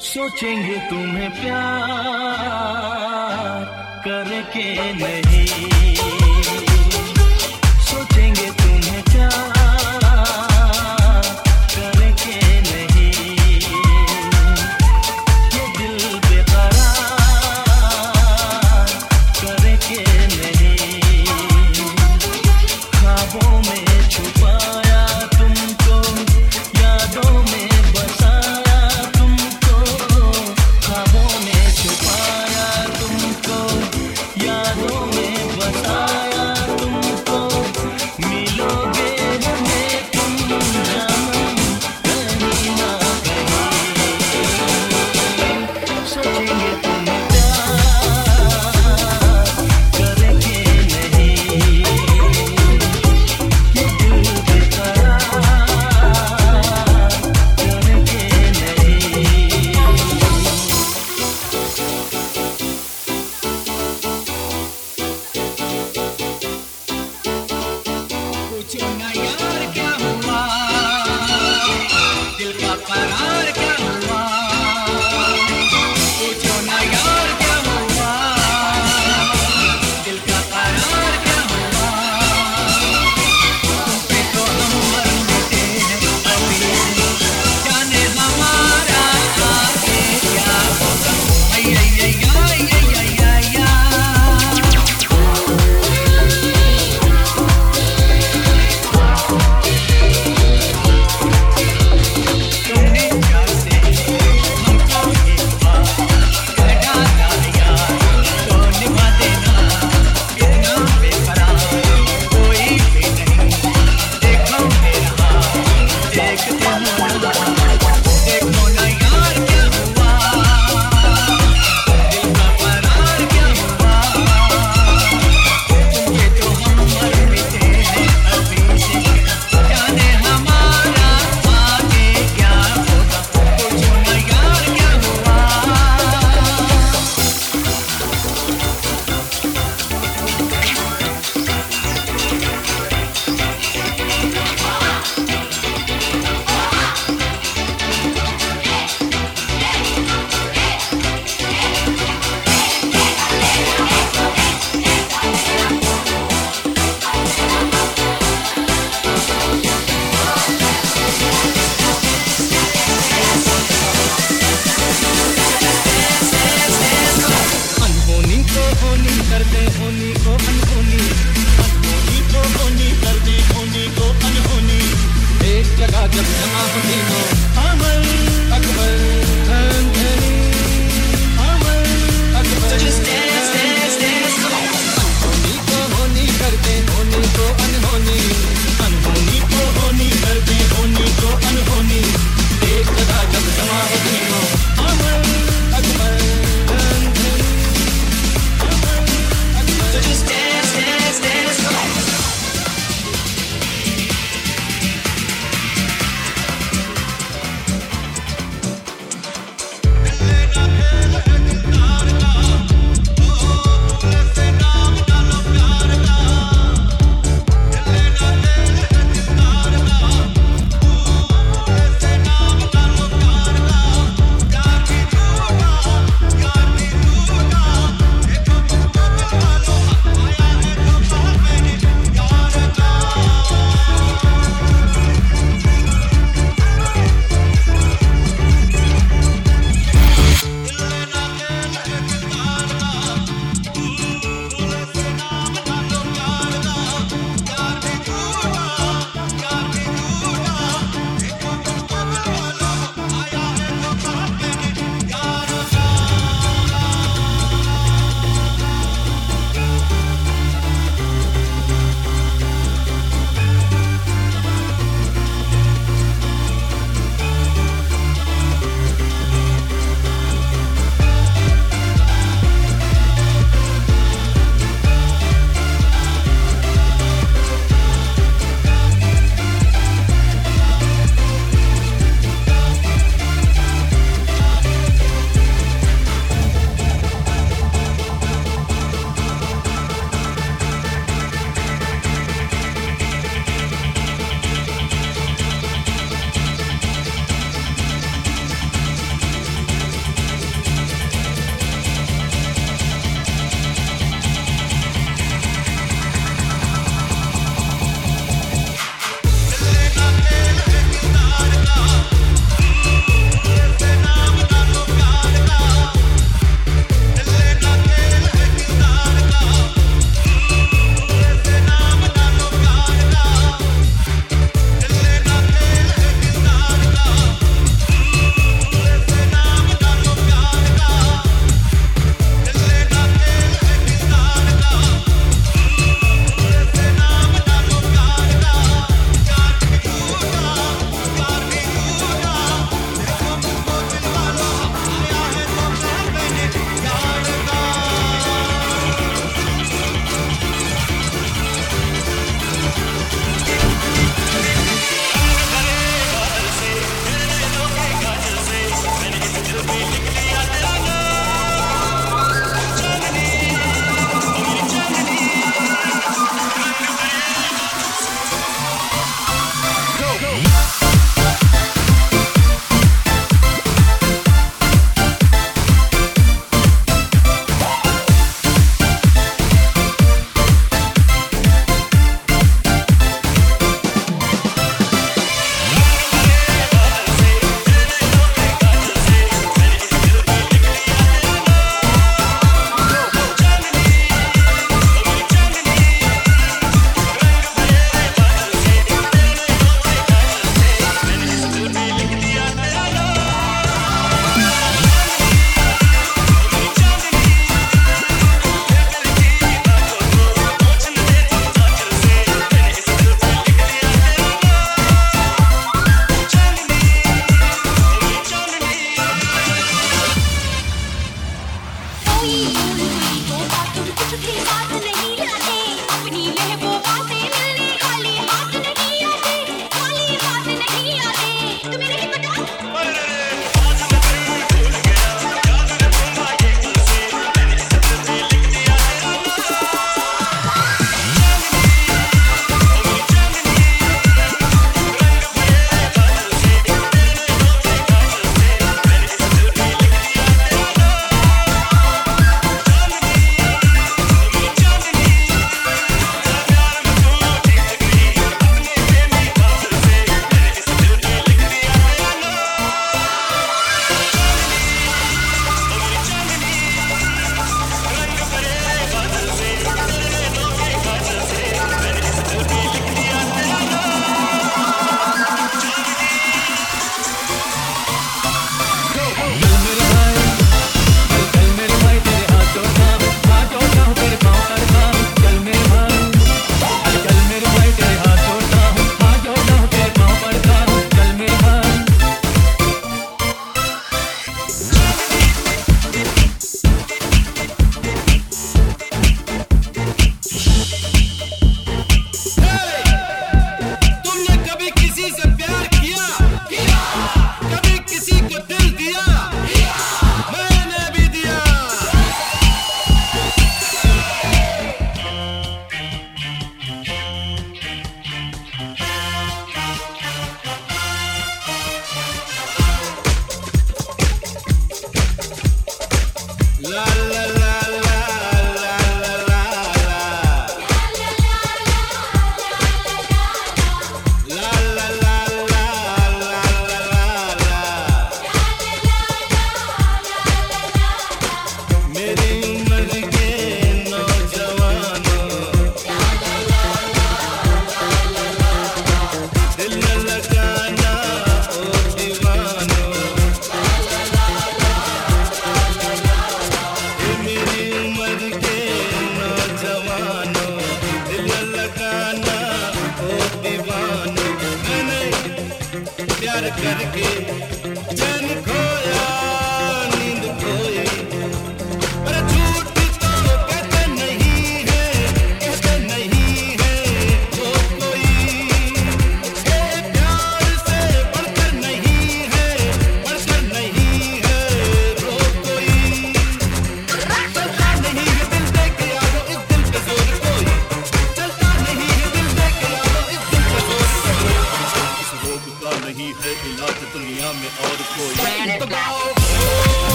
सोचेंगे तुम्हें प्यार करके नहीं।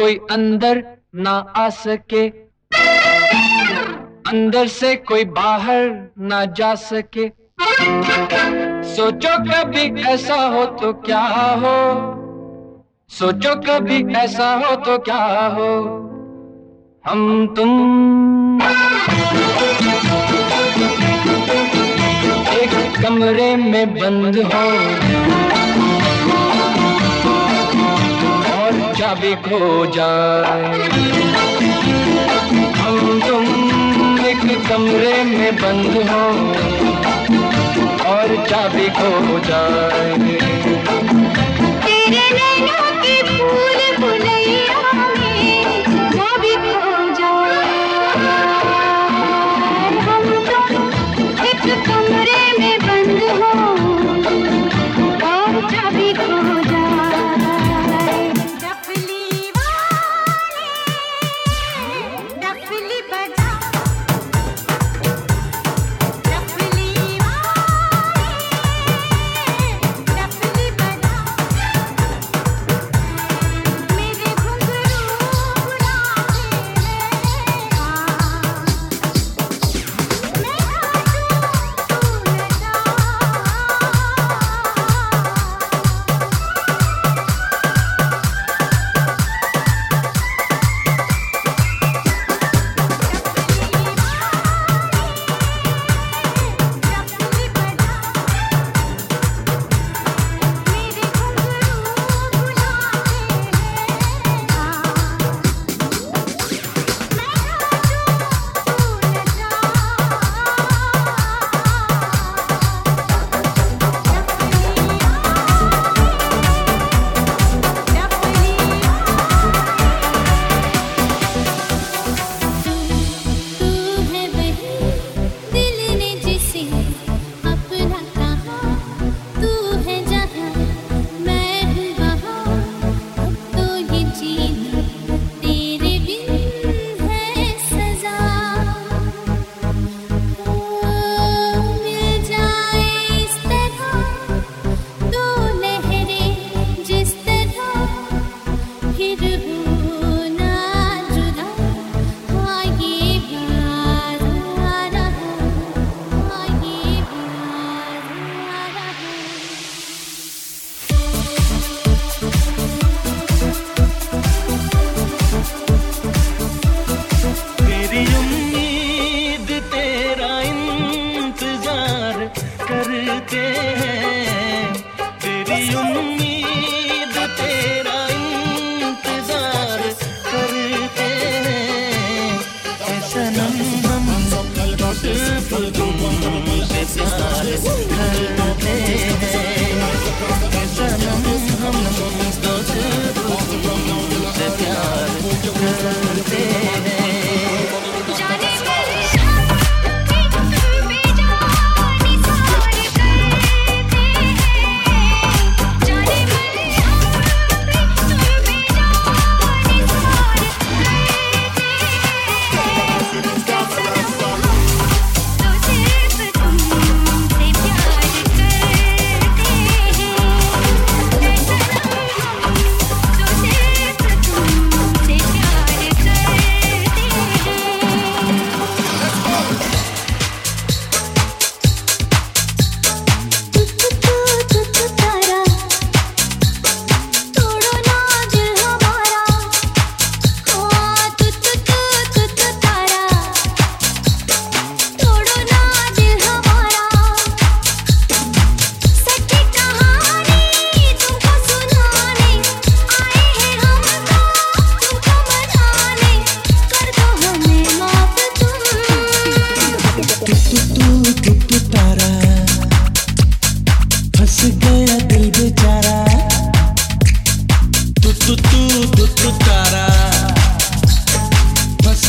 कोई अंदर ना आ सके। अंदर से कोई बाहर ना जा सके। सोचो कभी ऐसा हो तो क्या हो? सोचो कभी ऐसा हो तो क्या हो? हम तुम। एक कमरे में बंद हो। भी खो जाए। हम तुम एक कमरे में बंद हो और चाबी खो जाए। तेरे नैनों की love it.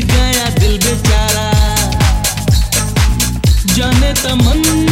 गया दिल बेचारा। जाने तमन्ना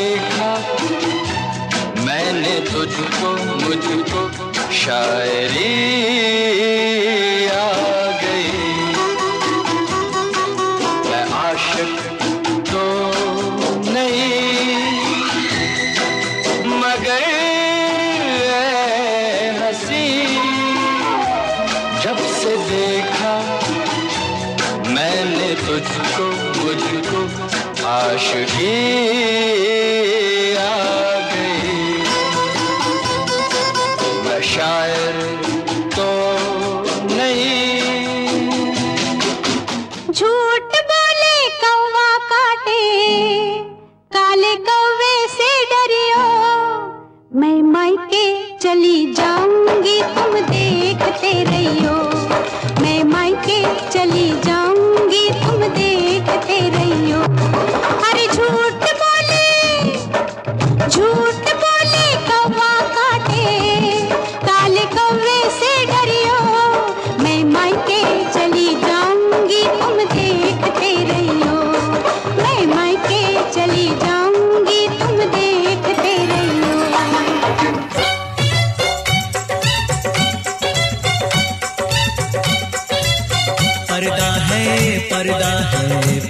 देखा। मैंने तुझको मुझको शायरी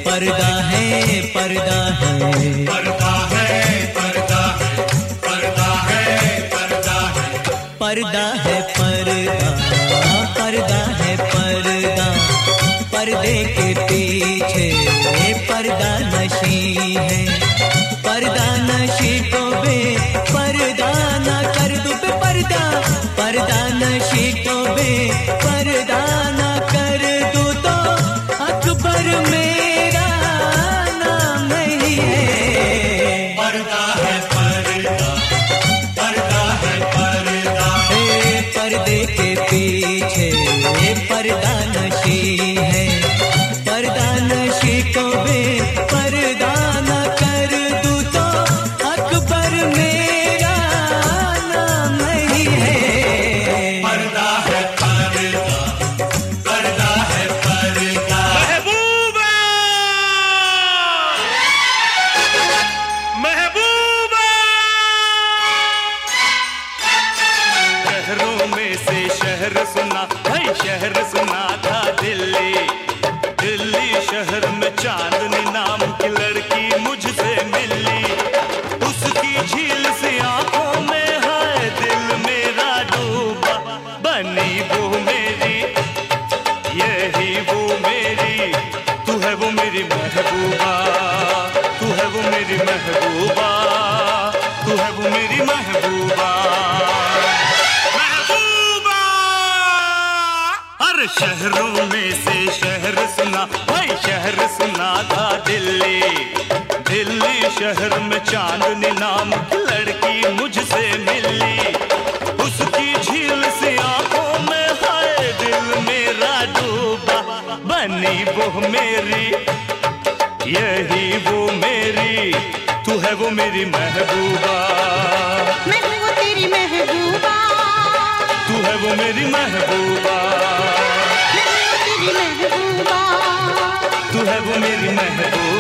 पर्दा है पर्दा है। पर्दा है पर्दा है पर्दा है पर्दा है। पर्दा है पर्दा। पर्दा है पर्दा। पर्दे के पीछे पर्दा नशी है। पर्दा नशी को बे पर्दा ना कर दो पर्दा। पर्दा नशी को बे शहर सुना था दिल्ली दिल्ली शहर में चांदनी नाम की लड़की मुझसे मिली। उसकी झील से आँखों में हाय दिल मेरा डूबा बनी वो मेरी यही वो मेरी तू है वो मेरी महबूबा। मैं वो तेरी महबूबा। तू है वो मेरी महबूबा। मेरी महबूब।